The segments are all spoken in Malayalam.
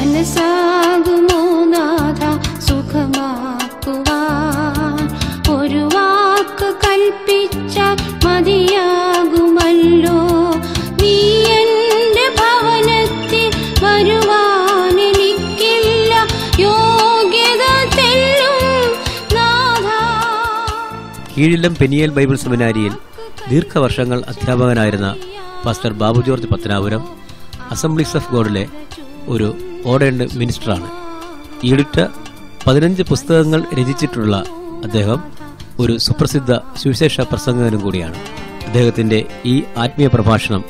മനസ്സാകുമോ നാഥ സുഖമാക്കുവാൻ. ഒരു വാക്ക് കൽപ്പിച്ച മതിയാകുമല്ലോ. നീ എന്റെ ഭവനത്തിൽ വരുവാൻ എനിക്കില്ല. യോഗ്യത കീഴിലം പെനിയൽ ബൈബിൾ സെമിനാരിയിൽ ദീർഘവർഷങ്ങൾ അധ്യാപകനായിരുന്ന pastor Babu George Pathanapuram assemblies of ഗോഡിലെ ഒരു ഓഡേൺ മിനിസ്റ്ററാണ്. ഈടുറ്റ പതിനഞ്ച് പുസ്തകങ്ങൾ രചിച്ചിട്ടുള്ള അദ്ദേഹം ഒരു സുപ്രസിദ്ധ സുവിശേഷ പ്രസംഗകനും കൂടിയാണ്. അദ്ദേഹത്തിന്റെ ഈ ആത്മീയ പ്രഭാഷണം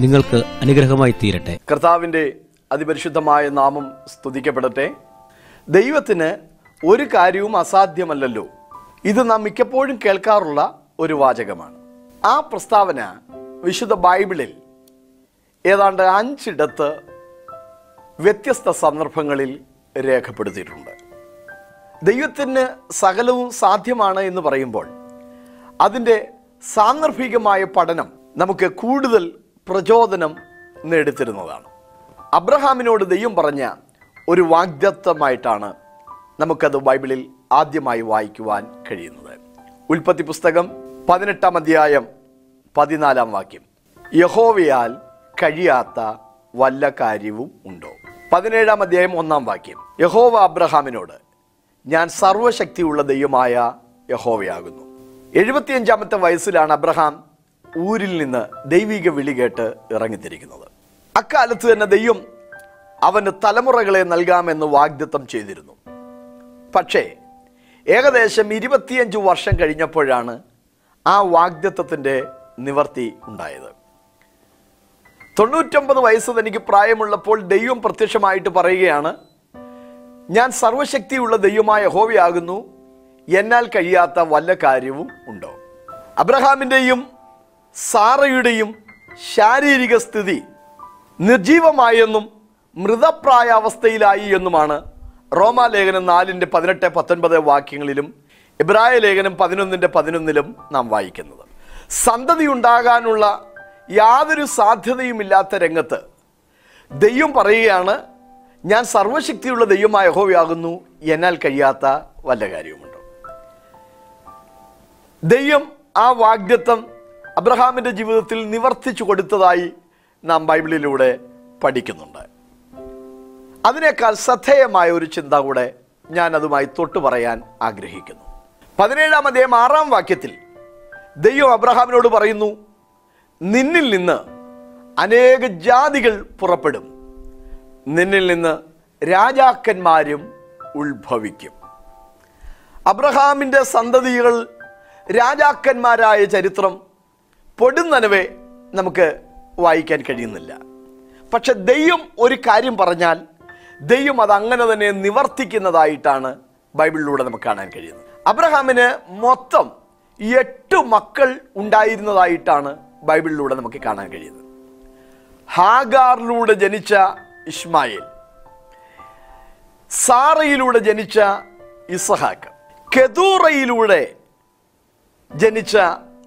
നിങ്ങൾക്ക് അനുഗ്രഹമായി തീരട്ടെ. കർത്താവിന്റെ അതിപരിശുദ്ധമായ നാമം സ്തുതിക്കപ്പെടട്ടെ. ദൈവത്തിന് ഒരു കാര്യവും അസാധ്യമല്ലല്ലോ. ഇത് നാം മിക്കപ്പോഴും കേൾക്കാറുള്ള ഒരു വാചകമാണ്. ആ പ്രസ്താവന വിശുദ്ധ ബൈബിളിൽ ഏതാണ്ട് അഞ്ചിടത്ത് വ്യത്യസ്ത സന്ദർഭങ്ങളിൽ രേഖപ്പെടുത്തിയിട്ടുണ്ട്. ദൈവത്തിന് സകലവും സാധ്യമാണ് എന്ന് പറയുമ്പോൾ അതിന്റെ സാന്ദർഭികമായ പഠനം നമുക്ക് കൂടുതൽ പ്രചോദനം നേടിത്തരുന്നതാണ്. അബ്രഹാമിനോട് ദൈവം പറഞ്ഞ ഒരു വാഗ്ദത്തമായിട്ടാണ് നമുക്കത് ബൈബിളിൽ ആദ്യമായി വായിക്കുവാൻ കഴിയുന്നത്. ഉൽപ്പത്തി പുസ്തകം പതിനെട്ടാം അധ്യായം പതിനാലാം വാക്യം. യഹോവയാൽ കഴിയാത്ത വല്ല കാര്യവും ഉണ്ടോ? പതിനേഴാം അധ്യായം ഒന്നാം വാക്യം. യഹോവ അബ്രഹാമിനോട് ഞാൻ സർവശക്തിയുള്ള ദൈവമായ യഹോവയാകുന്നു. എഴുപത്തിയഞ്ചാമത്തെ വയസ്സിലാണ് അബ്രഹാം ഊരിൽ നിന്ന് ദൈവിക വിളി കേട്ട് ഇറങ്ങിത്തിരിക്കുന്നത്. അക്കാലത്ത് തന്നെ ദൈവം അവന് തലമുറകളെ നൽകാമെന്ന് വാഗ്ദത്തം ചെയ്തിരുന്നു. പക്ഷേ ഏകദേശം ഇരുപത്തിയഞ്ച് വർഷം കഴിഞ്ഞപ്പോഴാണ് ആ വാഗ്ദത്തത്തിന്റെ നിവർത്തി ഉണ്ടായത്. തൊണ്ണൂറ്റൊമ്പത് വയസ്സ് തനിക്ക് പ്രായമുള്ളപ്പോൾ ദൈവം പ്രത്യക്ഷമായിട്ട് പറയുകയാണ് ഞാൻ സർവശക്തിയുള്ള ദൈവമായ ഹോവയാകുന്നു എന്നാൽ കഴിയാത്ത വല്ല കാര്യവും ഉണ്ടോ? അബ്രഹാമിന്റെയും സാറയുടെയും ശാരീരിക സ്ഥിതി നിർജീവമായെന്നും മൃതപ്രായാവസ്ഥയിലായി എന്നുമാണ് റോമാലേഖനം നാലിന്റെ പതിനെട്ട് പത്തൊൻപത് വാക്യങ്ങളിലും ഇബ്രായ ലേഖനം പതിനൊന്നിന്റെ പതിനൊന്നിലും നാം വായിക്കുന്നത്. സന്തതി ഉണ്ടാകാനുള്ള യാതൊരു സാധ്യതയുമില്ലാത്ത രംഗത്ത്. ദൈവം പറയുകയാണ് ഞാൻ സർവശക്തിയുള്ള ദൈവമായ യഹോവയാകുന്നു എന്നാൽ കഴിയാത്ത വല്ല കാര്യവുമുണ്ടോ? ദൈവം ആ വാഗ്ദത്വം അബ്രഹാമിന്റെ ജീവിതത്തിൽ നിവർത്തിച്ചു കൊടുത്തതായി നാം ബൈബിളിലൂടെ പഠിക്കുന്നുണ്ട്. അതിനേക്കാൾ ശ്രദ്ധേയമായ ഒരു ചിന്ത കൂടെ ഞാൻ അതുമായി തൊട്ടു പറയാൻ ആഗ്രഹിക്കുന്നു. പതിനേഴാം അധ്യയം ആറാം വാക്യത്തിൽ ദൈവം അബ്രഹാമിനോട് പറയുന്നു നിന്നിൽ നിന്ന് അനേക ജാതികൾ പുറപ്പെടും. നിന്നിൽ നിന്ന് രാജാക്കന്മാരും ഉത്ഭവിക്കും. അബ്രഹാമിന്റെ സന്തതികൾ രാജാക്കന്മാരായ ചരിത്രം പൊടുന്നനവെ നമുക്ക് വായിക്കാൻ കഴിയുന്നില്ല. പക്ഷെ ദൈവം ഒരു കാര്യം പറഞ്ഞാൽ ദൈവം അത് അങ്ങനെ തന്നെ നിവർത്തിക്കുന്നതായിട്ടാണ് ബൈബിളിലൂടെ നമുക്ക് കാണാൻ കഴിയുന്നത്. അബ്രഹാമിന് മൊത്തം എട്ട് മക്കൾ ഉണ്ടായിരുന്നതായിട്ടാണ് ബൈബിളിലൂടെ നമുക്ക് കാണാൻ കഴിയുന്നത്. ഹാഗാറിലൂടെ ജനിച്ച ഇസ്മായിൽ സാറയിലൂടെ ജനിച്ച ഇസഹാക്ക് കെതൂറയിലൂടെ ജനിച്ച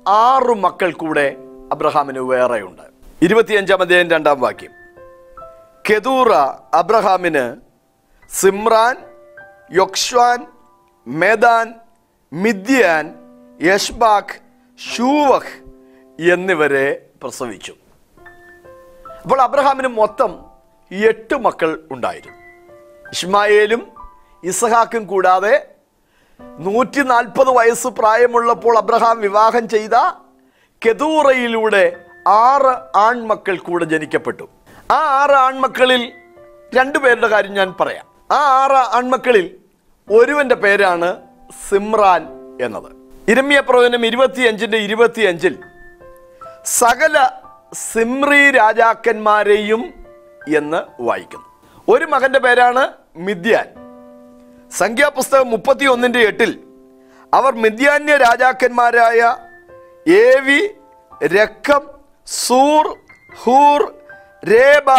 ആറു മക്കൾ കൂടെ അബ്രഹാമിന് വേറെയുണ്ട്. ഇരുപത്തിയഞ്ചാം അധ്യായം രണ്ടാം വാക്യം. കെതൂറ അബ്രഹാമിന് Zimran Jokshan Medan Midian Ishbak Shuah എന്നിവരെ പ്രസവിച്ചു. അപ്പോൾ അബ്രഹാമിന് മൊത്തം എട്ട് മക്കൾ ഉണ്ടായിരുന്നു. ഇഷ്മായേലും ഇസഹാക്കും കൂടാതെ നൂറ്റി നാൽപ്പത് വയസ്സ് പ്രായമുള്ളപ്പോൾ അബ്രഹാം വിവാഹം ചെയ്ത കെതൂറയിലൂടെ ആറ് ആൺമക്കൾ കൂടെ ജനിക്കപ്പെട്ടു. ആ ആറ് ആൺമക്കളിൽ രണ്ടു പേരുടെ കാര്യം ഞാൻ പറയാം. ആ ആറ് ആൺമക്കളിൽ ഒരുവന്റെ പേരാണ് സിമ്രാൻ എന്നത്. ഇരമ്യ പ്രവചനം ഇരുപത്തിയഞ്ചിന്റെ ഇരുപത്തിയഞ്ചിൽ സകല സിമ്രി രാജാക്കന്മാരെയും എന്ന് വായിക്കുന്നു. ഒരു മകന്റെ പേരാണ് മിദ്യാൻ. സംഖ്യാപുസ്തകം മുപ്പത്തി ഒന്നിന്റെ എട്ടിൽ അവർ മിദ്യാന്യ രാജാക്കന്മാരായ ഏവി രക്കം സൂർ ഹൂർ രേബ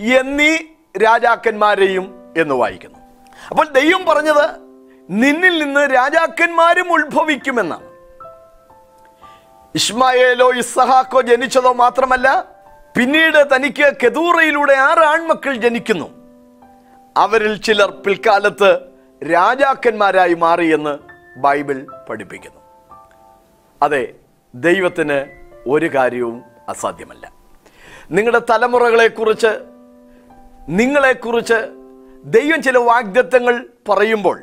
എന്നീ രാജാക്കന്മാരെയും എന്ന് വായിക്കുന്നു. അപ്പോൾ ദൈവം പറഞ്ഞത് നിന്നിൽ നിന്ന് രാജാക്കന്മാരും ഉത്ഭവിക്കുമെന്നാണ്. ഇസ്മായേലോ ഇസ്സഹാക്കോ ജനിച്ചതോ മാത്രമല്ല പിന്നീട് തനിക്ക് കെതൂറയിലൂടെ ആറ് ആൺമക്കൾ ജനിക്കുന്നു. അവരിൽ ചിലർ പിൽക്കാലത്ത് രാജാക്കന്മാരായി മാറിയെന്ന് ബൈബിൾ പഠിപ്പിക്കുന്നു. അതെ ദൈവത്തിന് ഒരു കാര്യവും അസാധ്യമല്ല. നിങ്ങളുടെ തലമുറകളെക്കുറിച്ച് നിങ്ങളെക്കുറിച്ച് ദൈവം ചില വാഗ്ദത്തങ്ങൾ പറയുമ്പോൾ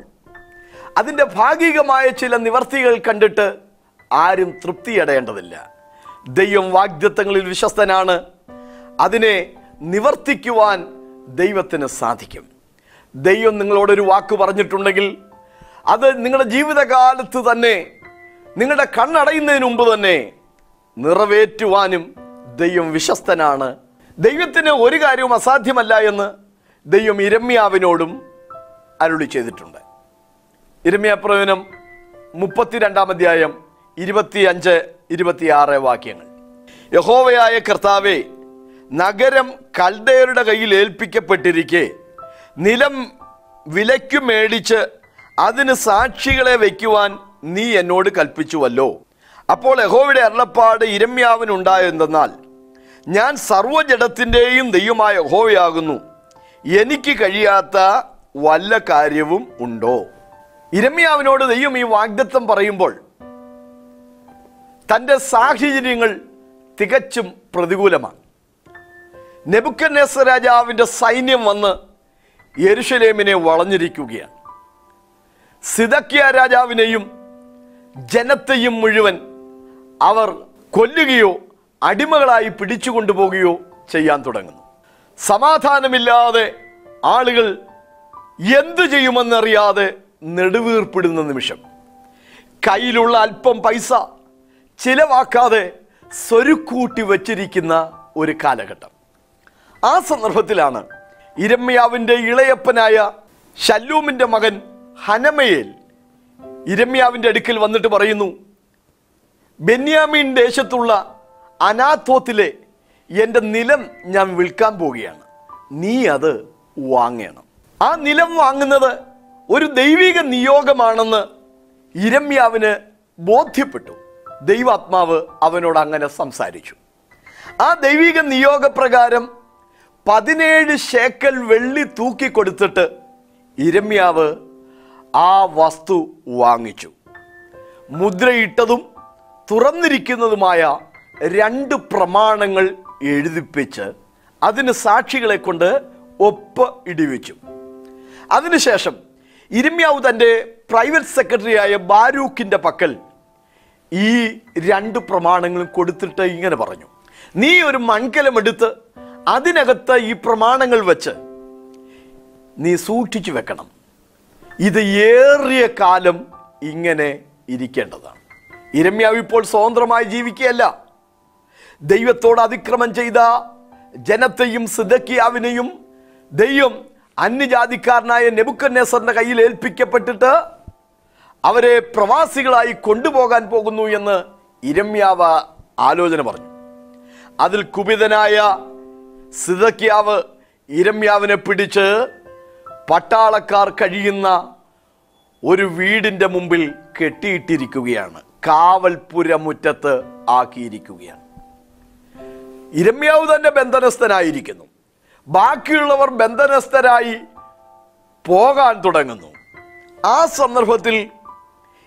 അതിന്റെ ഭാഗികമായ ചില നിവർത്തികൾ കണ്ടിട്ട് ആരും തൃപ്തിയടയേണ്ടതില്ല. ദൈവം വാഗ്ദത്തങ്ങളിൽ വിശ്വസ്തനാണ്. അതിനെ നിവർത്തിക്കുവാൻ ദൈവത്തിന് സാധിക്കും. ദൈവം നിങ്ങളോടൊരു വാക്ക് പറഞ്ഞിട്ടുണ്ടെങ്കിൽ അത് നിങ്ങളുടെ ജീവിതകാലത്ത് തന്നെ നിങ്ങളുടെ കണ്ണടയുന്നതിന് മുമ്പ് തന്നെ നിറവേറ്റുവാനും ദൈവം വിശ്വസ്തനാണ്. ദൈവത്തിന് ഒരു കാര്യവും അസാധ്യമല്ല എന്ന് ദൈവം ഇരമ്യാവിനോടും അരുളി ചെയ്തിട്ടുണ്ട്. ഇരമ്യാപ്രവചനം മുപ്പത്തിരണ്ടാം അധ്യായം ഇരുപത്തിയഞ്ച് ഇരുപത്തിയാറ് വാക്യങ്ങൾ. യഹോവയായ കർത്താവെ നഗരം കൽദയരുടെ കയ്യിൽ ഏൽപ്പിക്കപ്പെട്ടിരിക്കെ. നിലം വിലയ്ക്കു മേടിച്ച് അതിന് സാക്ഷികളെ വയ്ക്കുവാൻ നീ എന്നോട് കൽപ്പിച്ചുവല്ലോ. അപ്പോൾ യഹോവയുടെ അരുളപ്പാട് ഇരമ്യാവിനുണ്ടായെന്തെന്നാൽ ഞാൻ സർവജടത്തിന്റെയും ദൈവമായ യഹോവയാകുന്നു. എനിക്ക് കഴിയാത്ത വല്ല കാര്യവും ഉണ്ടോ? ഇരമ്യാവിനോട് ദൈവം ഈ വാഗ്ദത്വം പറയുമ്പോൾ തന്റെ സാഹചര്യങ്ങൾ തികച്ചും പ്രതികൂലമാണ്. നെബുക്കനേസ രാജാവിന്റെ സൈന്യം വന്ന് യെരുഷലേമിനെ വളഞ്ഞിരിക്കുകയാണ്. സിതക്കിയ രാജാവിനെയും ജനത്തെയും മുഴുവൻ അവർ കൊല്ലുകയോ അടിമകളായി പിടിച്ചു കൊണ്ടുപോകുകയോ ചെയ്യാൻ തുടങ്ങുന്നു. സമാധാനമില്ലാതെ ആളുകൾ എന്തു ചെയ്യുമെന്നറിയാതെ നെടുവീർപ്പിടുന്ന നിമിഷം. കയ്യിലുള്ള അല്പം പൈസ ചിലവാക്കാതെ സ്വരുക്കൂട്ടി വച്ചിരിക്കുന്ന ഒരു കാലഘട്ടം. ആ സന്ദർഭത്തിലാണ് ഇരമ്യാവിന്റെ ഇളയപ്പനായ ശല്ലൂമിന്റെ മകൻ ഹനമയേൽ ഇരമ്യാവിന്റെ അടുക്കൽ വന്നിട്ട് പറയുന്നു ബെന്യാമീൻ ദേശത്തുള്ള അനാത്വത്തിലെ എന്റെ നിലം ഞാൻ വിൽക്കാൻ പോവുകയാണ്. നീ അത് വാങ്ങണം. ആ നിലം വാങ്ങുന്നത് ഒരു ദൈവിക നിയോഗമാണെന്ന് ഇരമ്യാവിന് ബോധ്യപ്പെട്ടു. ദൈവാത്മാവ് അവനോട് അങ്ങനെ സംസാരിച്ചു. ആ ദൈവിക നിയോഗപ്രകാരം പതിനേഴ് ശേക്കൽ വെള്ളി തൂക്കി കൊടുത്തിട്ട് ഇരമ്യാവ് ആ വസ്തു വാങ്ങിച്ചു. മുദ്രയിട്ടതും തുറന്നിരിക്കുന്നതുമായ രണ്ട് പ്രമാണങ്ങൾ എഴുതിപ്പിച്ച് അതിന് സാക്ഷികളെ കൊണ്ട് ഒപ്പ് ഇടിവിച്ചു. അതിനുശേഷം ഇരമ്യാവ് തന്റെ പ്രൈവറ്റ് സെക്രട്ടറിയായ ബാരൂഖിന്റെ പക്കൽ ഈ രണ്ട് പ്രമാണങ്ങളും കൊടുത്തിട്ട് ഇങ്ങനെ പറഞ്ഞു. നീ ഒരു മൺകലമെടുത്ത് അതിനകത്ത് ഈ പ്രമാണങ്ങൾ വെച്ച് നീ സൂക്ഷിച്ചു വെക്കണം. ഇത് ഏറിയ കാലം ഇങ്ങനെ ഇരിക്കേണ്ടതാണ്. ഇരമ്യാവ് ഇപ്പോൾ സ്വതന്ത്രമായി ജീവിക്കുകയല്ല. ദൈവത്തോട് അതിക്രമം ചെയ്ത ജനത്തെയും സിദക്കിയാവിനെയും ദൈവം അന്യജാതിക്കാരനായ നെബുക്കന്നേസറിന്റെ കയ്യിൽ ഏൽപ്പിക്കപ്പെട്ടിട്ട് അവരെ പ്രവാസികളായി കൊണ്ടുപോകാൻ പോകുന്നു എന്ന് ഇരമ്യാവ് ആലോചന പറഞ്ഞു. അതിൽ കുപിതനായ സിതക്യാവ് ഇരമ്യാവിനെ പിടിച്ച് പട്ടാളക്കാർ കഴിയുന്ന ഒരു വീടിന്റെ മുമ്പിൽ കെട്ടിയിട്ടിരിക്കുകയാണ്. കാവൽപുര മുറ്റത്ത് ആക്കിയിരിക്കുകയാണ്. ഇരമ്യാവ് തന്നെ ബന്ധനസ്ഥനായിരിക്കുന്നു. ബാക്കിയുള്ളവർ ബന്ധനസ്ഥരായി പോകാൻ തുടങ്ങുന്നു. ആ സന്ദർഭത്തിൽ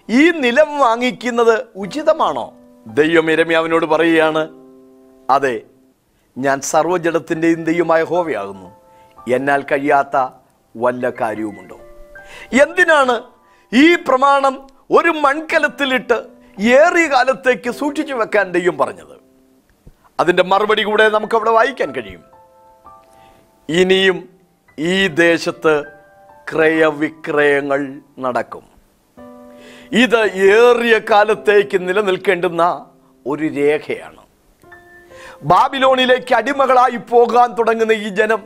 ഈ നിലം വാങ്ങിക്കുന്നത് ഉചിതമാണോ? ദൈവം അവനോട് പറയുകയാണ് അതെ ഞാൻ സർവജടത്തിന്റെയും ദൈവമായ ഹോവയാകുന്നു എന്നാൽ കഴിയാത്ത വല്ല കാര്യവുമുണ്ടോ? എന്തിനാണ് ഈ പ്രമാണം ഒരു മൺകലത്തിലിട്ട് ഏറിയ കാലത്തേക്ക് സൂക്ഷിച്ചു വെക്കാൻ ദൈവം പറഞ്ഞത്? അതിന്റെ മറുപടി കൂടെ നമുക്കവിടെ വായിക്കാൻ കഴിയും. ഇനിയും ഈ ദേശത്ത് ക്രയവിക്രയങ്ങൾ നടക്കും. ഇത് ഏറിയ കാലത്തേക്ക് നിലനിൽക്കേണ്ടുന്ന ഒരു രേഖയാണ്. ബാബിലോണിലേക്ക് അടിമകളായി പോകാൻ തുടങ്ങുന്ന ഈ ജനം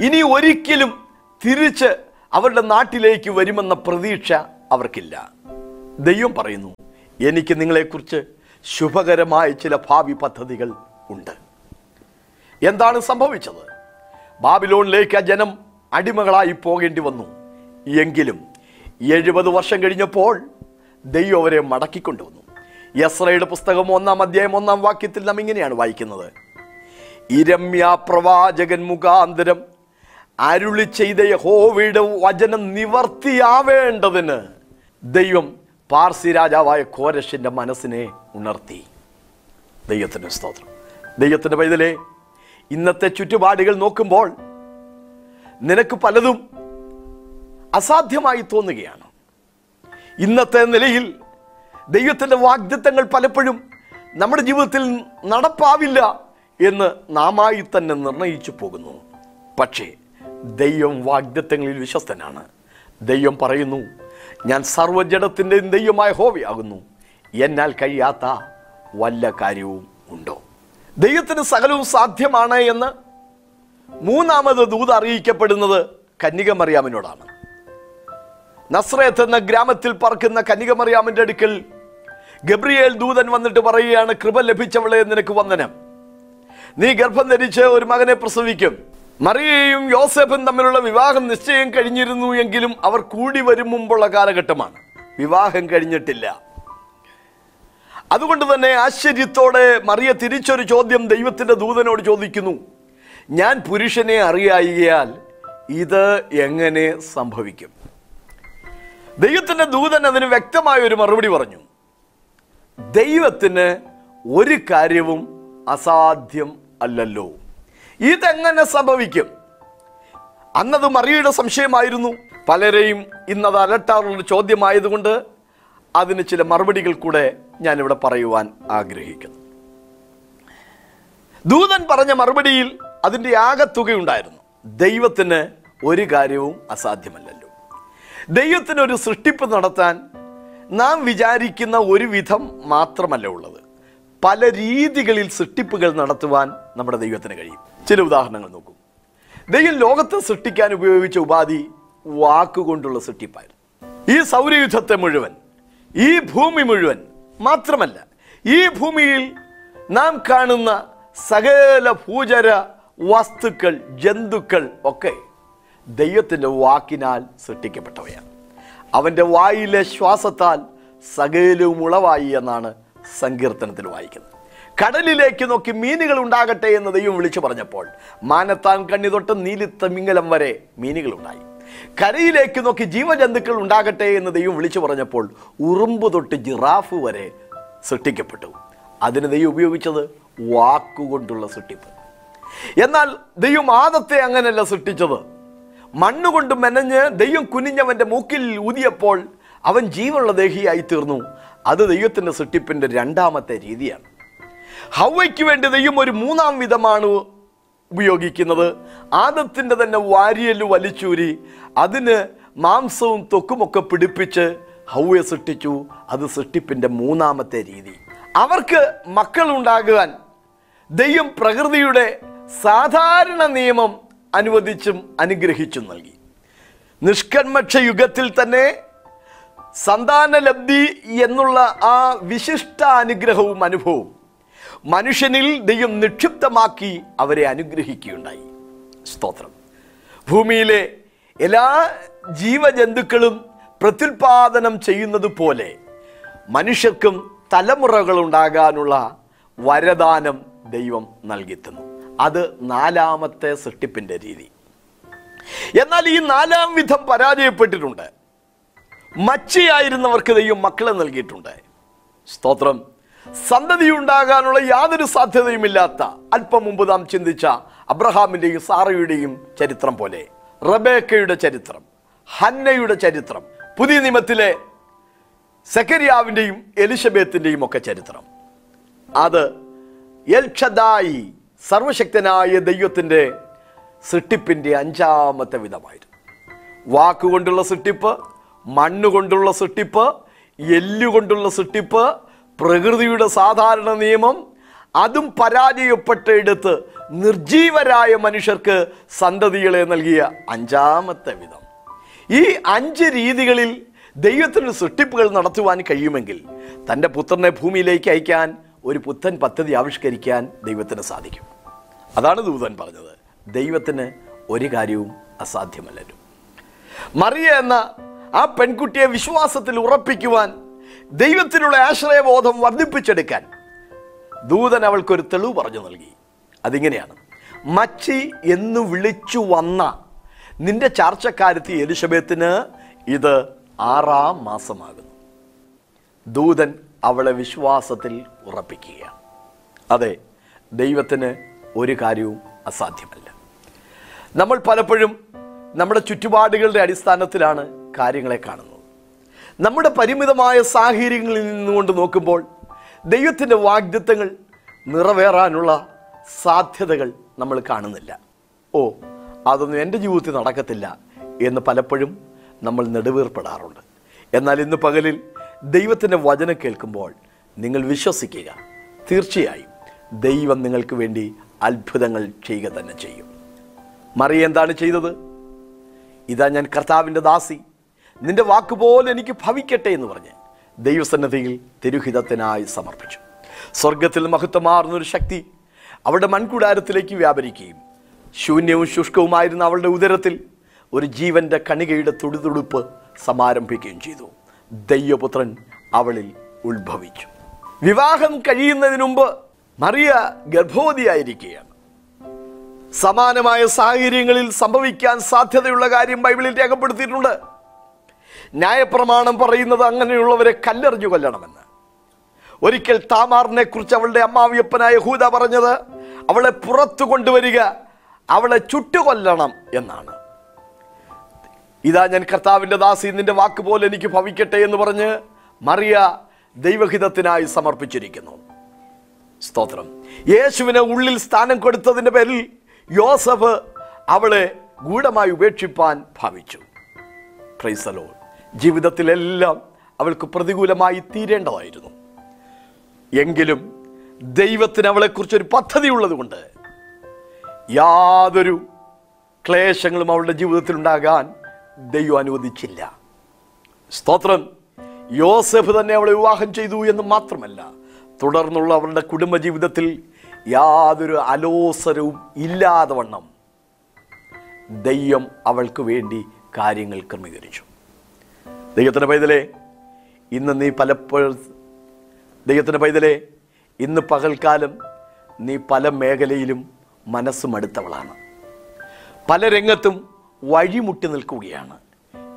ഇനി ഒരിക്കലും തിരിച്ച് അവരുടെ നാട്ടിലേക്ക് വരുമെന്ന പ്രതീക്ഷ അവർക്കില്ല. ദൈവം പറയുന്നു എനിക്ക് നിങ്ങളെക്കുറിച്ച് ശുഭകരമായ ചില ഭാവി പദ്ധതികൾ ഉണ്ട്. എന്താണ് സംഭവിച്ചത്? ബാബിലോണിലേക്ക് ആ ജനം അടിമകളായി പോകേണ്ടി വന്നു. എങ്കിലും എഴുപത് വർഷം കഴിഞ്ഞപ്പോൾ ദൈവം അവരെ മടക്കിക്കൊണ്ടുവന്നു. യസ്രയുടെ പുസ്തകം ഒന്നാം അധ്യായം ഒന്നാം വാക്യത്തിൽ നാം ഇങ്ങനെയാണ് വായിക്കുന്നത്. ഇരമ്യ പ്രവാചകൻ മുഖാന്തരം അരുളി ചെയ്ത യഹോവയുടെ വചനം നിവർത്തിയാവേണ്ടതിന് ദൈവം പാർസി രാജാവായ കോരശിന്റെ മനസ്സിനെ ഉണർത്തി. ദൈവത്തിന്റെ സ്തോത്രം. ദൈവത്തിന്റെ പൈതലേ ഇന്നത്തെ ചുറ്റുപാടുകൾ നോക്കുമ്പോൾ നിനക്ക് പലതും അസാധ്യമായി തോന്നുകയാണ്. ഇന്നത്തെ നിലയിൽ ദൈവത്തിന്റെ വാഗ്ദത്തങ്ങൾ പലപ്പോഴും നമ്മുടെ ജീവിതത്തിൽ നടപ്പാവില്ല എന്ന് നാമായി തന്നെ നിർണയിച്ചു പോകുന്നു. പക്ഷേ ദൈവം വാഗ്ദത്തങ്ങളിൽ വിശ്വസ്തനാണ്. ദൈവം പറയുന്നു ഞാൻ സർവജടത്തിന്റെയും ദൈവമായ ഹോവയാകുന്നു എന്നാൽ കഴിയാത്ത വല്ല കാര്യവും ഉണ്ടോ? ദൈവത്തിന് സകലവും സാധ്യമാണ് എന്ന് മൂന്നാമത് ദൂത് അറിയിക്കപ്പെടുന്നത് കന്യകമറിയാമിനോടാണ്. നസ്രയത്ത് എന്ന ഗ്രാമത്തിൽ പറക്കുന്ന കനികമറിയാമിന്റെ അടുക്കൽ ഗബ്രിയേൽ ദൂതൻ വന്നിട്ട് പറയുകയാണ് കൃപ ലഭിച്ചവളെ നിനക്ക് വന്ദനം. നീ ഗർഭം ധരിച്ച് ഒരു മകനെ പ്രസവിക്കും. മറിയയും യോസഫും തമ്മിലുള്ള വിവാഹം നിശ്ചയം കഴിഞ്ഞിരുന്നു എങ്കിലും അവർ കൂടി വരും മുമ്പുള്ള കാലഘട്ടമാണ്. വിവാഹം കഴിഞ്ഞിട്ടില്ല. അതുകൊണ്ട് തന്നെ ആശ്ചര്യത്തോടെ മറിയ തിരിച്ചൊരു ചോദ്യം ദൈവത്തിന്റെ ദൂതനോട് ചോദിക്കുന്നു. ഞാൻ പുരുഷനെ അറിയായികയാൽ ഇത് എങ്ങനെ സംഭവിക്കും? ദൈവത്തിന്റെ ദൂതൻ അതിന് വ്യക്തമായ ഒരു മറുപടി പറഞ്ഞു. ദൈവത്തിന് ഒരു കാര്യവും അസാധ്യം അല്ലല്ലോ. ഇതെങ്ങനെ സംഭവിക്കും? അന്നത് മറിയയുടെ സംശയമായിരുന്നു. പലരെയും ഇന്നത് അലട്ടാറുള്ള ചോദ്യമായതുകൊണ്ട് അതിന് ചില മറുപടികൾ കൂടെ ഞാനിവിടെ പറയുവാൻ ആഗ്രഹിക്കുന്നു. ദൂതൻ പറഞ്ഞ മറുപടിയിൽ അതിന്റെ ആകത്തുകയുണ്ടായിരുന്നു. ദൈവത്തിന് ഒരു കാര്യവും അസാധ്യമല്ലല്ലോ ദൈവത്തിന് ഒരു സൃഷ്ടിപ്പ് നടത്താൻ നാം വിചാരിക്കുന്ന ഒരു വിധം മാത്രമല്ല ഉള്ളത്. പല രീതികളിൽ സൃഷ്ടിപ്പുകൾ നടത്തുവാൻ നമ്മുടെ ദൈവത്തിന് കഴിയും. ചില ഉദാഹരണങ്ങൾ നോക്കും. ദൈവം ലോകത്തെ സൃഷ്ടിക്കാൻ ഉപയോഗിച്ച ഉപാധി വാക്കുകൊണ്ടുള്ള സൃഷ്ടിപ്പായിരുന്നു. ഈ സൗരയുദ്ധത്തെ മുഴുവൻ ഈ ഭൂമി മുഴുവൻ മാത്രമല്ല ഈ ഭൂമിയിൽ നാം കാണുന്ന സകല ഭൂചര വസ്തുക്കൾ ജന്തുക്കൾ ഒക്കെ ദൈവത്തിന്റെ വാക്കിനാൽ സൃഷ്ടിക്കപ്പെട്ടവയാണ്. അവന്റെ വായിലെ ശ്വാസത്താൽ സകലവും ഉളവായി എന്നാണ് സങ്കീർത്തനത്തിൽ വായിക്കുന്നത്. കടലിലേക്ക് നോക്കി മീനുകൾ ഉണ്ടാകട്ടെ എന്ന് ദൈവം വിളിച്ചു പറഞ്ഞപ്പോൾ മാനത്താൻ കണ്ണി തൊട്ട് നീലിത്തമിങ്ങലം വരെ മീനുകൾ ഉണ്ടായി. കരയിലേക്ക് നോക്കി ജീവജന്തുക്കൾ ഉണ്ടാകട്ടെ എന്ന് ദൈവം വിളിച്ചു പറഞ്ഞപ്പോൾ ഉറുമ്പ് തൊട്ട് ജിറാഫ് വരെ സൃഷ്ടിക്കപ്പെട്ടു. അതിന് ദൈവം ഉപയോഗിച്ചത് വാക്കുകൊണ്ടുള്ള സൃഷ്ടിപ്പ്. എന്നാൽ ദൈവം ആദത്തെ അങ്ങനെയല്ല സൃഷ്ടിച്ചത്. മണ്ണുകൊണ്ട് മെനഞ്ഞ് ദൈവം കുനിഞ്ഞവന്റെ മൂക്കിൽ ഊതിയപ്പോൾ അവൻ ജീവനുള്ള ദേഹിയായി തീർന്നു. അത് ദൈവത്തിന്റെ സൃഷ്ടിപ്പിന്റെ രണ്ടാമത്തെ രീതിയാണ്. ഹവയ്ക്ക് വേണ്ടി ദൈവം ഒരു മൂന്നാം വിധമാണ് ഉപയോഗിക്കുന്നത്. ആദത്തിന്റെ തന്നെ വാരിയൽ വലിച്ചൂരി അതിന് മാംസവും തൊക്കുമൊക്കെ പിടിപ്പിച്ച് ഹൗവയെ സൃഷ്ടിച്ചു. അത് സൃഷ്ടിപ്പിന്റെ മൂന്നാമത്തെ രീതി. അവർക്ക് മക്കൾ ഉണ്ടാകുവാൻ ദൈവം പ്രകൃതിയുടെ സാധാരണ നിയമം അനുവദിച്ചും അനുഗ്രഹിച്ചും നൽകി. നിഷ്കന്മക്ഷ യുഗത്തിൽ തന്നെ സന്താനലബ്ധി എന്നുള്ള ആ വിശിഷ്ട അനുഗ്രഹവും അനുഭവവും മനുഷ്യനിൽ ദൈവം നിക്ഷിപ്തമാക്കി അവരെ അനുഗ്രഹിക്കുകയുണ്ടായി. സ്തോത്രം. ഭൂമിയിലെ എല്ലാ ജീവജന്തുക്കളും പ്രത്യുൽപാദനം ചെയ്യുന്നത് പോലെ മനുഷ്യർക്കും തലമുറകളുണ്ടാകാനുള്ള വരദാനം ദൈവം നൽകി തന്നു അത് നാലാമത്തെ സൃഷ്ടിപ്പിന്റെ രീതി. എന്നാൽ ഈ നാലാം വിധം പരാജയപ്പെട്ടിട്ടുണ്ട്. മച്ചിയായിരുന്നവർക്ക് ദൈവം മക്കളെ നൽകിയിട്ടുണ്ട്. സ്തോത്രം. സന്തതി ഉണ്ടാകാനുള്ള യാതൊരു സാധ്യതയുമില്ലാത്ത അല്പം മുമ്പ് നാം ചിന്തിച്ച അബ്രഹാമിന്റെയും സാറയുടെയും ചരിത്രം പോലെ. റബേക്കയുടെ ചരിത്രം ഹന്നയുടെ ചരിത്രം പുതിയ നിയമത്തിലെ സെക്കരിയാവിന്റെയും എലിസബത്തിന്റെയും ഒക്കെ ചരിത്രം. അത് എൽഷദായി സർവശക്തനായ ദൈവത്തിന്റെ സൃഷ്ടിപ്പിന്റെ അഞ്ചാമത്തെ വിധമായിരുന്നു. വാക്കുകൊണ്ടുള്ള സൃഷ്ടിപ്പ് മണ്ണുകൊണ്ടുള്ള സൃഷ്ടിപ്പ് എല്ലുകൊണ്ടുള്ള സൃഷ്ടിപ്പ് പ്രകൃതിയുടെ സാധാരണ നിയമം അതും പരാജയപ്പെട്ടെടുത്ത് നിർജീവരായ മനുഷ്യർക്ക് സന്തതികളെ നൽകിയ അഞ്ചാമത്തെ വിധം. ഈ അഞ്ച് രീതികളിൽ ദൈവത്തിന് സൃഷ്ടിപ്പുകൾ നടത്തുവാൻ കഴിയുമെങ്കിൽ തന്റെ പുത്രനെ ഭൂമിയിലേക്ക് അയക്കാൻ ഒരു പുത്തൻ പദ്ധതി ആവിഷ്കരിക്കാൻ ദൈവത്തിന് സാധിക്കും. അതാണ് ദൂതൻ പറഞ്ഞത്. ദൈവത്തിന് ഒരു കാര്യവും അസാധ്യമല്ലല്ലോ. മറിയ എന്ന ആ പെൺകുട്ടിയെ വിശ്വാസത്തിൽ ഉറപ്പിക്കുവാൻ ദൈവത്തിനുള്ള ആശ്രയബോധം വർദ്ധിപ്പിച്ചെടുക്കാൻ ദൂതൻ അവൾക്കൊരു തെളിവ് പറഞ്ഞു നൽകി. അതിങ്ങനെയാണ്. മച്ചി എന്ന് വിളിച്ചു വന്ന നിന്റെ ചാർച്ചക്കാരത്തി എലിസബത്തിന് ഇത് ആറാം മാസമാകുന്നു. ദൂതൻ അവളെ വിശ്വാസത്തിൽ ഉറപ്പിക്കുകയാണ്. അതെ ദൈവത്തിന് ഒരു കാര്യവും അസാധ്യമല്ല. നമ്മൾ പലപ്പോഴും നമ്മുടെ ചുറ്റുപാടുകളുടെ അടിസ്ഥാനത്തിലാണ് കാര്യങ്ങളെ കാണുന്നത്. നമ്മുടെ പരിമിതമായ സാഹചര്യങ്ങളിൽ നിന്നുകൊണ്ട് നോക്കുമ്പോൾ ദൈവത്തിന്റെ വാഗ്ദത്തങ്ങൾ നിറവേറാനുള്ള സാധ്യതകൾ നമ്മൾ കാണുന്നില്ല. ഓ അതൊന്നും എന്റെ ജീവിതത്തിൽ നടക്കത്തില്ല എന്ന് പലപ്പോഴും നമ്മൾ നെടുവേർപ്പെടാറുണ്ട്. എന്നാൽ ഇന്ന് പകലിൽ ദൈവത്തിന്റെ വചനം കേൾക്കുമ്പോൾ നിങ്ങൾ വിശ്വസിക്കുക. തീർച്ചയായും ദൈവം നിങ്ങൾക്ക് വേണ്ടി അത്ഭുതങ്ങൾ ചെയ്യുക തന്നെ ചെയ്യും. മറിയ എന്താണ് ചെയ്തത്? ഇതാ ഞാൻ കർത്താവിന്റെ ദാസി. നിന്റെ വാക്കുപോലെ എനിക്ക് ഭവിക്കട്ടെ എന്ന് പറഞ്ഞ് ദൈവസന്നദ്ധിയിൽ തിരുഹിതത്തിനായി സമർപ്പിച്ചു. സ്വർഗത്തിൽ മഹത്വമാർന്നൊരു ശക്തി അവളുടെ മൺകൂടാരത്തിലേക്ക് വ്യാപരിക്കുകയും ശൂന്യവും ശുഷ്കവുമായിരുന്ന അവളുടെ ഉദരത്തിൽ ഒരു ജീവന്റെ കണികയുടെ തുടിതുടുപ്പ് സമാരംഭിക്കുകയും ചെയ്തു. ദൈവപുത്രൻ അവളിൽ ഉത്ഭവിച്ചു. വിവാഹം കഴിയുന്നതിന് മുമ്പ് മറിയ ഗർഭവതിയായിരിക്കുകയാണ്. സമാനമായ സാഹചര്യങ്ങളിൽ സംഭവിക്കാൻ സാധ്യതയുള്ള കാര്യം ബൈബിളിൽ രേഖപ്പെടുത്തിയിട്ടുണ്ട്. ന്യായപ്രമാണം പറയുന്നത് അങ്ങനെയുള്ളവരെ കല്ലെറിഞ്ഞു കൊല്ലണമെന്ന്. ഒരിക്കൽ താമാറിനെ കുറിച്ച് അവളുടെ അമ്മാവിയപ്പനായ ഹൂദ പറഞ്ഞത് അവളെ പുറത്തു കൊണ്ടുവരിക അവളെ ചുട്ടുകൊല്ലണം എന്നാണ്. ഇതാ ഞാൻ കർത്താവിന്റെ ദാസി നിന്റെ വാക്ക് പോലെ എനിക്ക് ഭവിക്കട്ടെ എന്ന് പറഞ്ഞ് മറിയ ദൈവഹിതത്തിനായി സമർപ്പിച്ചിരിക്കുന്നു. സ്തോത്രം. യേശുവിനെ ഉള്ളിൽ സ്ഥാനം കൊടുത്തതിന്റെ പേരിൽ യോസഫ് അവളെ ഗൂഢമായി ഉപേക്ഷിപ്പാൻ ഭാവിച്ചു. പ്രൈസലോ ജീവിതത്തിലെല്ലാം അവൾക്ക് പ്രതികൂലമായി തീരേണ്ടതായിരുന്നു. എങ്കിലും ദൈവത്തിന് അവളെക്കുറിച്ചൊരു പദ്ധതി ഉള്ളതുകൊണ്ട് യാതൊരു ക്ലേശങ്ങളും അവളുടെ ജീവിതത്തിൽ ഉണ്ടാകാൻ ദൈവം അനുവദിച്ചില്ല. സ്തോത്രം. യോസഫ് തന്നെ അവളെ വിവാഹം ചെയ്തു എന്ന് മാത്രമല്ല തുടർന്നുള്ള അവരുടെ കുടുംബജീവിതത്തിൽ യാതൊരു അലോസരവും ഇല്ലാതെ വണ്ണം. ദൈവം അവൾക്ക് വേണ്ടി കാര്യങ്ങൾ ക്രമീകരിച്ചു. ദൈവത്തിന്റെ പൈതലെ ഇന്ന് നീ പലപ്പോഴും ദൈവത്തിന്റെ പൈതലെ ഇന്ന് പകൽക്കാലം നീ പല മേഖലയിലും മനസ്സ് മടുത്തവളാണ് പല രംഗത്തും വഴിമുട്ടി നിൽക്കുകയാണ്.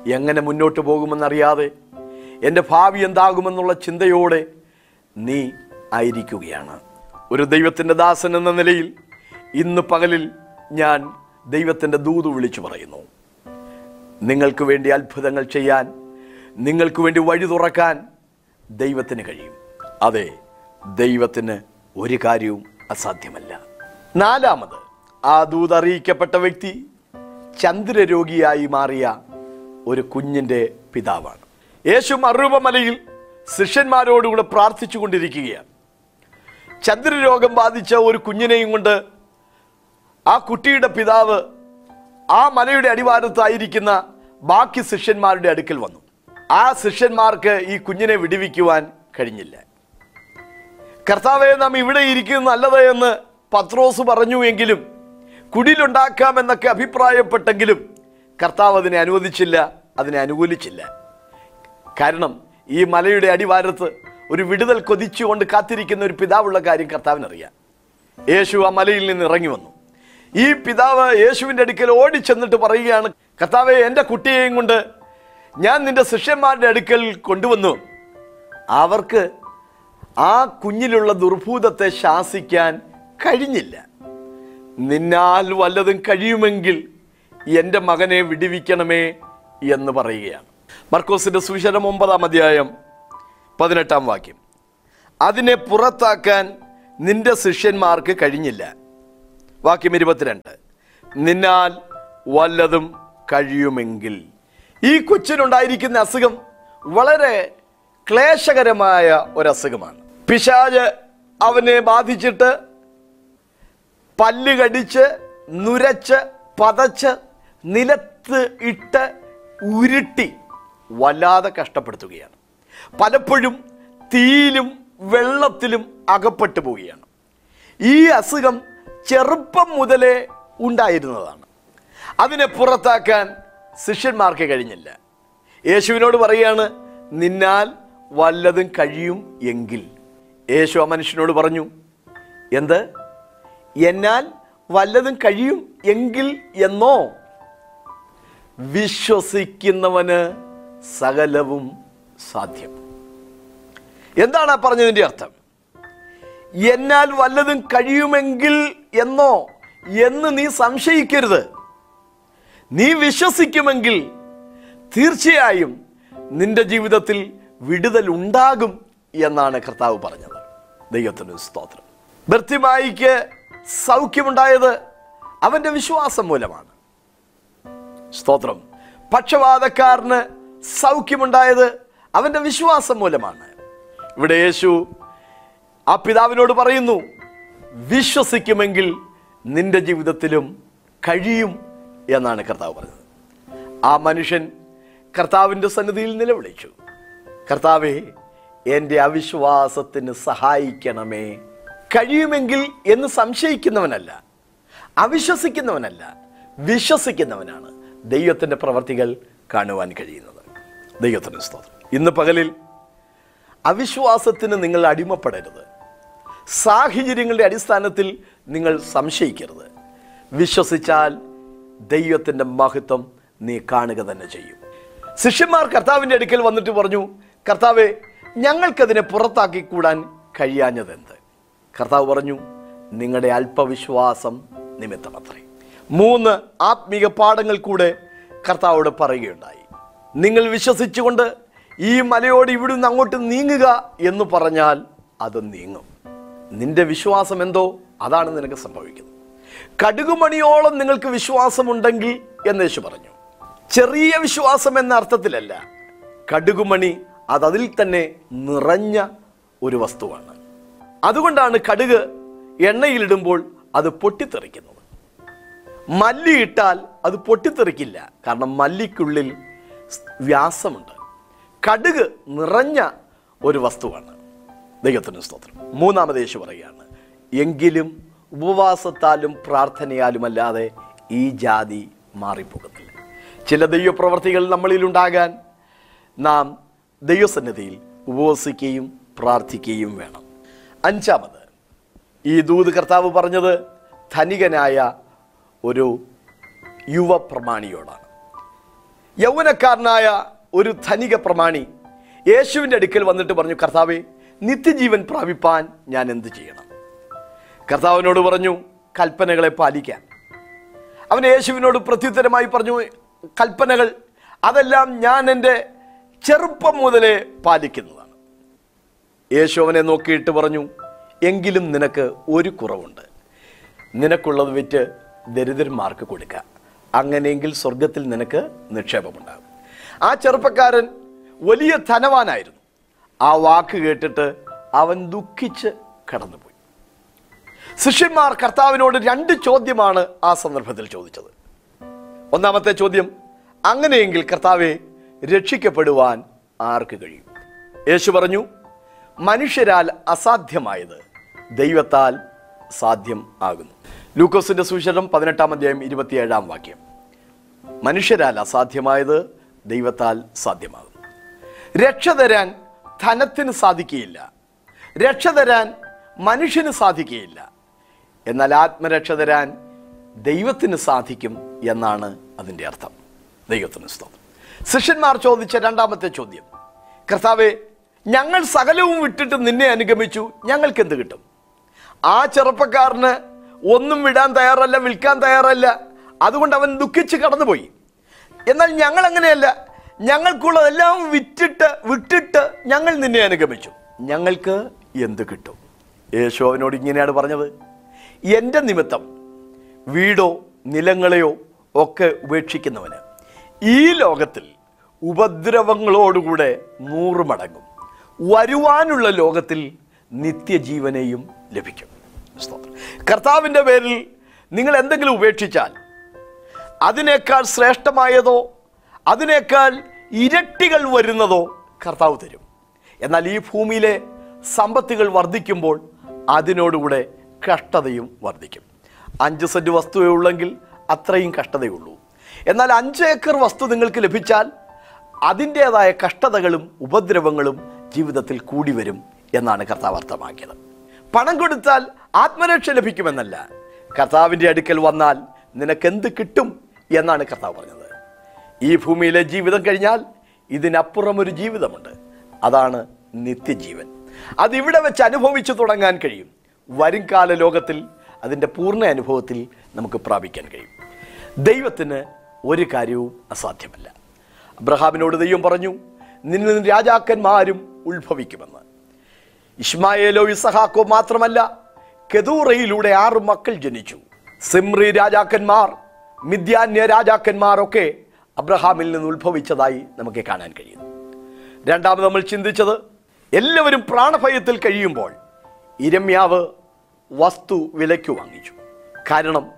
എങ്ങനെ മുന്നോട്ട് പോകുമെന്നറിയാതെ എന്റെ ഭാവി എന്താകുമെന്നുള്ള ചിന്തയോടെ നീ ആയിരിക്കുകയാണ്. ഒരു ദൈവത്തിന്റെ ദാസൻ എന്ന നിലയിൽ ഇന്ന് പകലിൽ ഞാൻ ദൈവത്തിന്റെ ദൂത് വിളിച്ചു പറയുന്നു. നിങ്ങൾക്ക് വേണ്ടി അത്ഭുതങ്ങൾ ചെയ്യാൻ നിങ്ങൾക്ക് വേണ്ടി വഴി തുറക്കാൻ ദൈവത്തിന് കഴിയും. അതെ ദൈവത്തിന് ഒരു കാര്യവും അസാധ്യമല്ല. നാലാമത് ആ ദൂത് അറിയിക്കപ്പെട്ട വ്യക്തി ചന്ദ്രരോഗിയായി മാറിയ ഒരു കുഞ്ഞിന്റെ പിതാവാണ്. യേശു മറുപമലയിൽ ശിഷ്യന്മാരോടുകൂടെ പ്രാർത്ഥിച്ചു കൊണ്ടിരിക്കുകയാണ് ചന്ദ്രരോഗം ബാധിച്ച ഒരു കുഞ്ഞിനെയും കൊണ്ട് ആ കുട്ടിയുടെ പിതാവ് ആ മലയുടെ അടിവാരത്തായിരിക്കുന്ന ബാക്കി ശിഷ്യന്മാരുടെ അടുക്കൽ വന്നു. ആ ശിഷ്യന്മാർക്ക് ഈ കുഞ്ഞിനെ വിടുവിക്കുവാൻ കഴിഞ്ഞില്ല. കർത്താവെ നാം ഇവിടെ ഇരിക്കുന്നത് നല്ലത് എന്ന് പത്രോസ് പറഞ്ഞു എങ്കിലും കുടിലുണ്ടാക്കാമെന്നൊക്കെ അഭിപ്രായപ്പെട്ടെങ്കിലും കർത്താവ് അതിനെ അനുവദിച്ചില്ല അതിനെ അനുകൂലിച്ചില്ല. കാരണം ഈ മലയുടെ അടിവാരത്ത് ഒരു വിടുതൽ കൊതിച്ചുകൊണ്ട് കാത്തിരിക്കുന്ന ഒരു പിതാവുള്ള കാര്യം കർത്താവിനറിയാം. യേശു ആ മലയിൽ നിന്ന് ഇറങ്ങി വന്നു. ഈ പിതാവ് യേശുവിന്റെ അടുക്കൽ ഓടിച്ചെന്നിട്ട് പറയുകയാണ് കർത്താവെ എന്റെ കുട്ടിയെയും കൊണ്ട് ഞാൻ നിന്റെ ശിഷ്യന്മാരുടെ അടുക്കൽ കൊണ്ടുവന്നു. അവർക്ക് ആ കുഞ്ഞിലുള്ള ദുർഭൂതത്തെ ശാസിക്കാൻ കഴിഞ്ഞില്ല. നിന്നാൽ വല്ലതും കഴിയുമെങ്കിൽ എന്റെ മകനെ വിടുവിക്കണമേ എന്ന് പറയുകയാണ്. മർക്കോസിന്റെ സുവിശേഷം ഒമ്പതാം അധ്യായം പതിനെട്ടാം വാക്യം. അതിനെ പുറത്താക്കാൻ നിന്റെ ശിഷ്യന്മാർക്ക് കഴിഞ്ഞില്ല. വാക്യം ഇരുപത്തിരണ്ട്. നിന്നാൽ വല്ലതും കഴിയുമെങ്കിൽ. ഈ കൊച്ചിനുണ്ടായിരിക്കുന്ന അസുഖം വളരെ ക്ലേശകരമായ ഒരസുഖമാണ്. പിശാജ് അവനെ ബാധിച്ചിട്ട് പല്ല് കടിച്ച് നുരച്ച് പതച്ച് നിലത്ത് ഇട്ട് ഉരുട്ടി വല്ലാതെ കഷ്ടപ്പെടുത്തുകയാണ്. പലപ്പോഴും തീയിലും വെള്ളത്തിലും അകപ്പെട്ടു പോവുകയാണ്. ഈ അസുഖം ചെറുപ്പം മുതലേ ഉണ്ടായിരുന്നതാണ്. അതിനെ പുറത്താക്കാൻ ശിഷ്യന്മാർക്ക് കഴിഞ്ഞില്ല. യേശുവിനോട് പറയാണ് നിന്നാൽ വല്ലതും കഴിയും എങ്കിൽ. യേശു ആ മനുഷ്യനോട് പറഞ്ഞു എന്ത്? എന്നാൽ വല്ലതും കഴിയും എങ്കിൽ എന്നോ? വിശ്വസിക്കുന്നവന് സകലവും സാധ്യം. എന്താണ് ആ പറഞ്ഞതിന്റെ അർത്ഥം? എന്നാൽ വല്ലതും കഴിയുമെങ്കിൽ എന്നോ എന്ന് നീ സംശയിക്കരുത്. നീ വിശ്വസിക്കുമെങ്കിൽ തീർച്ചയായും നിന്റെ ജീവിതത്തിൽ വിടുതൽ ഉണ്ടാകും എന്നാണ് കർത്താവ് പറഞ്ഞത്. ദൈവത്തിന് സ്തോത്രം. ഭർത്തിമായിക്ക് സൗഖ്യമുണ്ടായത് അവന്റെ വിശ്വാസം മൂലമാണ്. സ്തോത്രം. പക്ഷപാതക്കാരന് സൗഖ്യമുണ്ടായത് അവന്റെ വിശ്വാസം മൂലമാണ്. ഇവിടെ യേശു ആ പിതാവിനോട് പറയുന്നു വിശ്വസിക്കുമെങ്കിൽ നിന്റെ ജീവിതത്തിലും കഴിയും എന്നാണ് കർത്താവ് പറഞ്ഞത്. ആ മനുഷ്യൻ കർത്താവിന്റെ സന്നിധിയിൽ നിലവിളിച്ചു. കർത്താവേ എന്റെ അവിശ്വാസത്തിന് സഹായിക്കണമേ. കഴിയുമെങ്കിൽ എന്ന് സംശയിക്കുന്നവനല്ല അവിശ്വസിക്കുന്നവനല്ല വിശ്വസിക്കുന്നവനാണ് ദൈവത്തിന്റെ പ്രവർത്തികൾ കാണുവാൻ കഴിയുന്നത്. ദൈവത്തിന്റെ സ്തോത്രം. ഇന്ന് പകലിൽ അവിശ്വാസത്തിന് നിങ്ങൾ അടിമപ്പെടരുത്. സാഹചര്യങ്ങളുടെ അടിസ്ഥാനത്തിൽ നിങ്ങൾ സംശയിക്കരുത്. വിശ്വസിച്ചാൽ ദൈവത്തിന്റെ മഹത്വം നീ കാണുക തന്നെ ചെയ്യും. ശിഷ്യന്മാർ കർത്താവിന്റെ അടുക്കൽ വന്നിട്ട് പറഞ്ഞു കർത്താവെ ഞങ്ങൾക്കതിനെ പുറത്താക്കി കൂടാൻ കഴിയാഞ്ഞതെന്ത്? കർത്താവ് പറഞ്ഞു നിങ്ങളുടെ അല്പവിശ്വാസം നിമിത്തമത്രേ. മൂന്ന് ആത്മീക പാഠങ്ങൾ കൂടെ കർത്താവോട് പറയുകയുണ്ടായി. നിങ്ങൾ വിശ്വസിച്ചുകൊണ്ട് ഈ മലയോട് ഇവിടുന്ന് അങ്ങോട്ട് നീങ്ങുക എന്ന് പറഞ്ഞാൽ അത് നീങ്ങും. നിന്റെ വിശ്വാസം എന്തോ? അതാണ് നിനക്ക് സംഭവിക്കുന്നത്. കടുകുമണിയോളം നിങ്ങൾക്ക് വിശ്വാസമുണ്ടെങ്കിൽ എന്ന് യേശു പറഞ്ഞു. ചെറിയ വിശ്വാസം എന്ന അർത്ഥത്തിലല്ല. കടുകുമണി അത് അതിൽ തന്നെ നിറഞ്ഞ ഒരു വസ്തുവാണ്. അതുകൊണ്ടാണ് കടുക് എണ്ണയിലിടുമ്പോൾ അത് പൊട്ടിത്തെറിക്കുന്നത്. മല്ലി ഇട്ടാൽ അത് പൊട്ടിത്തെറിക്കില്ല. കാരണം മല്ലിക്കുള്ളിൽ വ്യാസമുണ്ട്. കടുക് നിറഞ്ഞ ഒരു വസ്തുവാണ്. ദൈവത്തിന് സ്തോത്രം. മൂന്നാമത് യേശു പറയുകയാണ് എങ്കിലും ഉപവാസത്താലും പ്രാർത്ഥനയാലും അല്ലാതെ ഈ ജാതി മാറിപ്പോകുന്നില്ല. ചില ദൈവപ്രവർത്തികൾ നമ്മളിലുണ്ടാകാൻ നാം ദൈവസന്നിധിയിൽ ഉപവസിക്കുകയും പ്രാർത്ഥിക്കുകയും വേണം. അഞ്ചാമത് ഈ ദൂത് കർത്താവ് പറഞ്ഞത് ധനികനായ ഒരു യുവപ്രമാണിയോടാണ്. യൗവനക്കാരനായ ഒരു ധനിക പ്രമാണി. യേശുവിന്റെ അടുക്കൽ വന്നിട്ട് പറഞ്ഞു കർത്താവെ നിത്യജീവൻ പ്രാപിപ്പാൻ ഞാൻ എന്ത് ചെയ്യണം? കർത്താവിനോട് പറഞ്ഞു കൽപ്പനകളെ പാലിക്കാൻ. അവൻ യേശുവിനോട് പ്രത്യുത്തരമായി പറഞ്ഞു കൽപ്പനകൾ അതെല്ലാം ഞാൻ എന്റെ ചെറുപ്പം മുതലേ പാലിക്കുന്നതാണ്. യേശു അവനെ നോക്കിയിട്ട് പറഞ്ഞു എങ്കിലും നിനക്ക് ഒരു കുറവുണ്ട്. നിനക്കുള്ളത് വിറ്റ് ദരിദ്രന്മാർക്ക് കൊടുക്കുക അങ്ങനെയെങ്കിൽ സ്വർഗത്തിൽ നിനക്ക് നിക്ഷേപമുണ്ടാകും. ആ ചെറുപ്പക്കാരൻ വലിയ ധനവാനായിരുന്നു. ആ വാക്ക് കേട്ടിട്ട് അവൻ ദുഃഖിച്ച് കടന്നുപോയി. ശിഷ്യന്മാർ കർത്താവിനോട് രണ്ട് ചോദ്യമാണ് ആ സന്ദർഭത്തിൽ ചോദിച്ചത്. ഒന്നാമത്തെ ചോദ്യം അങ്ങനെയെങ്കിൽ കർത്താവെ രക്ഷിക്കപ്പെടുവാൻ ആർക്ക് കഴിയും? യേശു പറഞ്ഞു മനുഷ്യരാൽ അസാധ്യമായത് ദൈവത്താൽ സാധ്യം ആകുന്നു. ലൂക്കോസിന്റെ സുവിശേഷം പതിനെട്ടാം അധ്യായം ഇരുപത്തിയേഴാം വാക്യം മനുഷ്യരാൽ അസാധ്യമായത് ദൈവത്താൽ സാധ്യമാകും രക്ഷ തരാൻ ധനത്തിന് സാധിക്കുകയില്ല. രക്ഷ തരാൻ മനുഷ്യന് സാധിക്കുകയില്ല. എന്നാൽ ആത്മരക്ഷ തരാൻ ദൈവത്തിന് സാധിക്കും എന്നാണ് അതിന്റെ അർത്ഥം. ദൈവത്തിന് സ്തോത്രം. ശിഷ്യന്മാർ ചോദിച്ച രണ്ടാമത്തെ ചോദ്യം. കർത്താവെ ഞങ്ങൾ സകലവും വിട്ടിട്ട് നിന്നെ അനുഗമിച്ചു ഞങ്ങൾക്ക് എന്ത് കിട്ടും? ആ ചെറുപ്പക്കാരന് ഒന്നും വിടാൻ തയ്യാറല്ല വിൽക്കാൻ തയ്യാറല്ല. അതുകൊണ്ട് അവൻ ദുഃഖിച്ച് കടന്നുപോയി. എന്നാൽ ഞങ്ങൾ അങ്ങനെയല്ല. ഞങ്ങൾക്കുള്ളതെല്ലാം വിറ്റിട്ട് വിട്ടിട്ട് ഞങ്ങൾ നിന്നെ അനുഗമിച്ചു. ഞങ്ങൾക്ക് എന്ത് കിട്ടും? യേശു അവനോട് ഇങ്ങനെയാണ് പറഞ്ഞത്. എന്റെ നിമിത്തം വീടോ നിലങ്ങളെയോ ഒക്കെ ഉപേക്ഷിക്കുന്നവന് ഈ ലോകത്തിൽ ഉപദ്രവങ്ങളോടുകൂടെ നൂറ് മടങ്ങും. വരുവാനുള്ള ലോകത്തിൽ നിത്യജീവനെയും ലഭിക്കും. കർത്താവിന്റെ പേരിൽ നിങ്ങൾ എന്തെങ്കിലും ഉപേക്ഷിച്ചാൽ അതിനേക്കാൾ ശ്രേഷ്ഠമായതോ അതിനേക്കാൾ ഇരട്ടികൾ വരുന്നതോ കർത്താവ് തരും. എന്നാൽ ഈ ഭൂമിയിലെ സമ്പത്തുകൾ വർദ്ധിക്കുമ്പോൾ അതിനോടുകൂടെ കഷ്ടതയും വർദ്ധിക്കും. അഞ്ച് സെന്റ് വസ്തുവേ ഉള്ളെങ്കിൽ അത്രയും കഷ്ടതയുള്ളൂ എന്നാൽ അഞ്ച് ഏക്കർ വസ്തു നിങ്ങൾക്ക് ലഭിച്ചാൽ അതിന്റേതായ കഷ്ടതകളും ഉപദ്രവങ്ങളും ജീവിതത്തിൽ കൂടി വരും എന്നാണ് കർത്താവ് അർത്ഥമാക്കിയത്. പണം കൊടുത്താൽ ആത്മരക്ഷ ലഭിക്കുമെന്നല്ല. കർത്താവിന്റെ അടുക്കൽ വന്നാൽ നിനക്കെന്ത് കിട്ടും? എന്നാണ് കർത്താവ് പറഞ്ഞത്. ഈ ഭൂമിയിലെ ജീവിതം കഴിഞ്ഞാൽ ഇതിനപ്പുറം ഒരു ജീവിതമുണ്ട്. അതാണ് നിത്യജീവൻ. അതിവിടെ വെച്ച് അനുഭവിച്ചു തുടങ്ങാൻ കഴിയും. വരുംകാല ലോകത്തിൽ അതിന്റെ പൂർണ അനുഭവത്തിൽ നമുക്ക് പ്രാപിക്കാൻ കഴിയും. ദൈവത്തിന് ഒരു കാര്യവും അസാധ്യമല്ല. അബ്രഹാമിനോട് ദൈവം പറഞ്ഞു നിന്നിൽ നിന്ന് രാജാക്കന്മാരും ഉത്ഭവിക്കുമെന്ന്. ഇസ്മായേലോ ഇസഹാക്കോ മാത്രമല്ല കെതൂറയിലൂടെ ആറ് മക്കൾ ജനിച്ചു. സിമ്രി രാജാക്കന്മാർ മിഥ്യാന്യ രാജാക്കന്മാരൊക്കെ അബ്രഹാമിൽ നിന്ന് ഉത്ഭവിച്ചതായി നമുക്ക് കാണാൻ കഴിയും രണ്ടാമത് നമ്മൾ ചിന്തിച്ചത് എല്ലാവരും പ്രാണഭയത്തിൽ കഴിയുമ്പോൾ ഇരമ്യാവ് വസ്തു വിലയ്ക്ക് വാങ്ങിച്ചു. കാരണം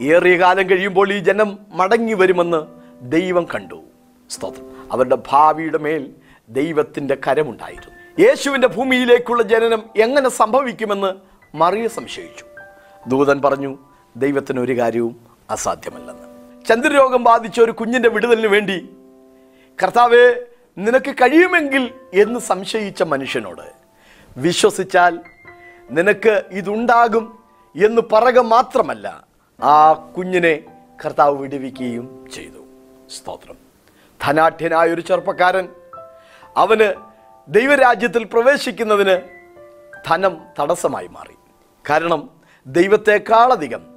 ഏറിയ കാലം കഴിയുമ്പോൾ ഈ ജനം മടങ്ങി വരുമെന്ന് ദൈവം കണ്ടു. സ്തോത്രം. അവരുടെ ഭാവിയുടെ മേൽ ദൈവത്തിന്റെ കരമുണ്ടായിരുന്നു. യേശുവിന്റെ ഭൂമിയിലേക്കുള്ള ജനനം എങ്ങനെ സംഭവിക്കുമെന്ന് മറിയ സംശയിച്ചു. ദൂതൻ പറഞ്ഞു ദൈവത്തിനൊരു കാര്യവും അസാധ്യമല്ലെന്ന്. ചന്ദ്രരോഗം ബാധിച്ച ഒരു കുഞ്ഞിന്റെ വിടുതലിന് വേണ്ടി കർത്താവെ നിനക്ക് കഴിയുമെങ്കിൽ എന്ന് സംശയിച്ച മനുഷ്യനോട് വിശ്വസിച്ചാൽ നിനക്ക് ഇതുണ്ടാകും എന്ന് പറക മാത്രമല്ല ആ കുഞ്ഞിനെ കർത്താവ് വിടുവിക്കുകയും ചെയ്തു. സ്തോത്രം. ധനാഢ്യനായ ഒരു ചെറുപ്പക്കാരൻ അവന് ദൈവരാജ്യത്തിൽ പ്രവേശിക്കുന്നതിന് ധനം തടസ്സമായി മാറി. കാരണം ദൈവത്തെക്കാളധികം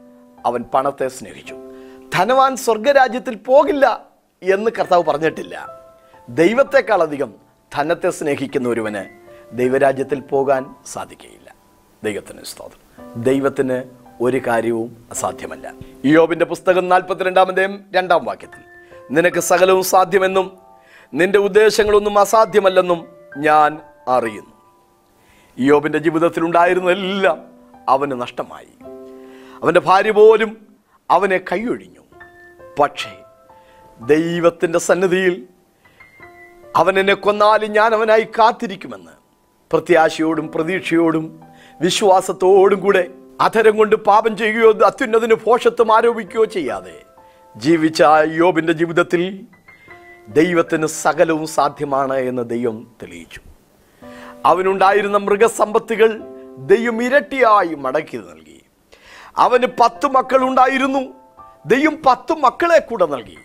അവൻ പണത്തെ സ്നേഹിച്ചു. ധനവാൻ സ്വർഗരാജ്യത്തിൽ പോകില്ല എന്ന് കർത്താവ് പറഞ്ഞിട്ടില്ല. ദൈവത്തെക്കാളധികം ധനത്തെ സ്നേഹിക്കുന്ന ഒരുവന് ദൈവരാജ്യത്തിൽ പോകാൻ സാധിക്കുകയില്ല ദൈവത്തിന് സ്തോത്രം. ദൈവത്തിന് ഒരു കാര്യവും അസാധ്യമല്ല. യോബിന്റെ പുസ്തകം നാൽപ്പത്തിരണ്ടാമതേയും രണ്ടാം വാക്യത്തിൽ നിനക്ക് സകലവും സാധ്യമെന്നും നിന്റെ ഉദ്ദേശങ്ങളൊന്നും അസാധ്യമല്ലെന്നും ഞാൻ അറിയുന്നു. യോബിന്റെ ജീവിതത്തിൽ ഉണ്ടായിരുന്നതെല്ലാം അവന് നഷ്ടമായി. അവന്റെ ഭാര്യ പോലും അവനെ കൈയൊഴിഞ്ഞു. പക്ഷേ ദൈവത്തിന്റെ സന്നിധിയിൽ അവൻ എന്നെ കൊന്നാലും ഞാൻ അവനായി കാത്തിരിക്കുമെന്ന് പ്രത്യാശയോടും പ്രതീക്ഷയോടും വിശ്വാസത്തോടും കൂടെ അധരം കൊണ്ട് പാപം ചെയ്യുകയോ അത്യുന്നതിന് ഭോഷത്വം ആരോപിക്കുകയോ ചെയ്യാതെ ജീവിച്ച യോബിന്റെ ജീവിതത്തിൽ ദൈവത്തിന് സകലവും സാധ്യമാണ് എന്ന് ദൈവം തെളിയിച്ചു. അവനുണ്ടായിരുന്ന മൃഗസമ്പത്തുകൾ ദൈവം ഇരട്ടിയായി മടക്കി നൽകി. അവന് പത്ത് മക്കളുണ്ടായിരുന്നു ദൈവം പത്ത് മക്കളെ കൂടെ നൽകി.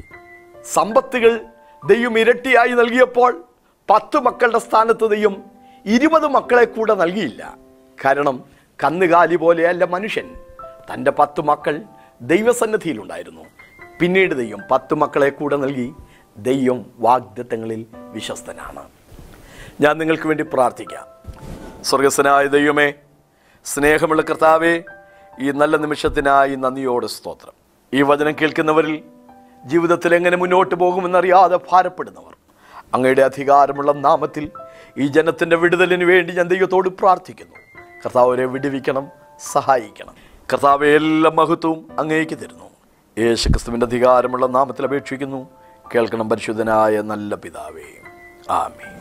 സമ്പത്തുകൾ ദൈവം ഇരട്ടിയായി നൽകിയപ്പോൾ പത്ത് മക്കളുടെ സ്ഥാനത്ത് ദൈവം ഇരുപത് മക്കളെ കൂടെ നൽകിയില്ല. കാരണം കന്നുകാലി പോലെയല്ല മനുഷ്യൻ. തന്റെ പത്ത് മക്കൾ ദൈവസന്നിധിയിലുണ്ടായിരുന്നു പിന്നീട് ദൈവം പത്ത് മക്കളെ കൂടെ നൽകി ദൈവം വാഗ്ദത്തങ്ങളിൽ വിശ്വസ്തനാണ്. ഞാൻ നിങ്ങൾക്ക് വേണ്ടി പ്രാർത്ഥിക്കാം. സ്വർഗസ്വനായ ദൈവമേ സ്നേഹമുള്ള കർത്താവേ ഈ നല്ല നിമിഷത്തിനായി നന്ദിയോട് സ്തോത്രം. ഈ വചനം കേൾക്കുന്നവരിൽ ജീവിതത്തിൽ എങ്ങനെ മുന്നോട്ട് പോകുമെന്നറിയാതെ ഭാരപ്പെടുന്നവർ. അങ്ങയുടെ അധികാരമുള്ള നാമത്തിൽ ഈ ജനത്തിന്റെ വിടുതലിന് വേണ്ടി ഞാൻ ദൈവത്തോട് പ്രാർത്ഥിക്കുന്നു. കർത്താവരെ വിടുവിക്കണം സഹായിക്കണം. കർത്താവെ എല്ലാ മഹത്വവും അങ്ങേക്ക് തരുന്നു. യേശു ക്രിസ്തുവിന്റെ അധികാരമുള്ള നാമത്തിൽ അപേക്ഷിക്കുന്നു. കേൾക്കണം പരിശുദ്ധനായ നല്ല പിതാവേ. ആമേ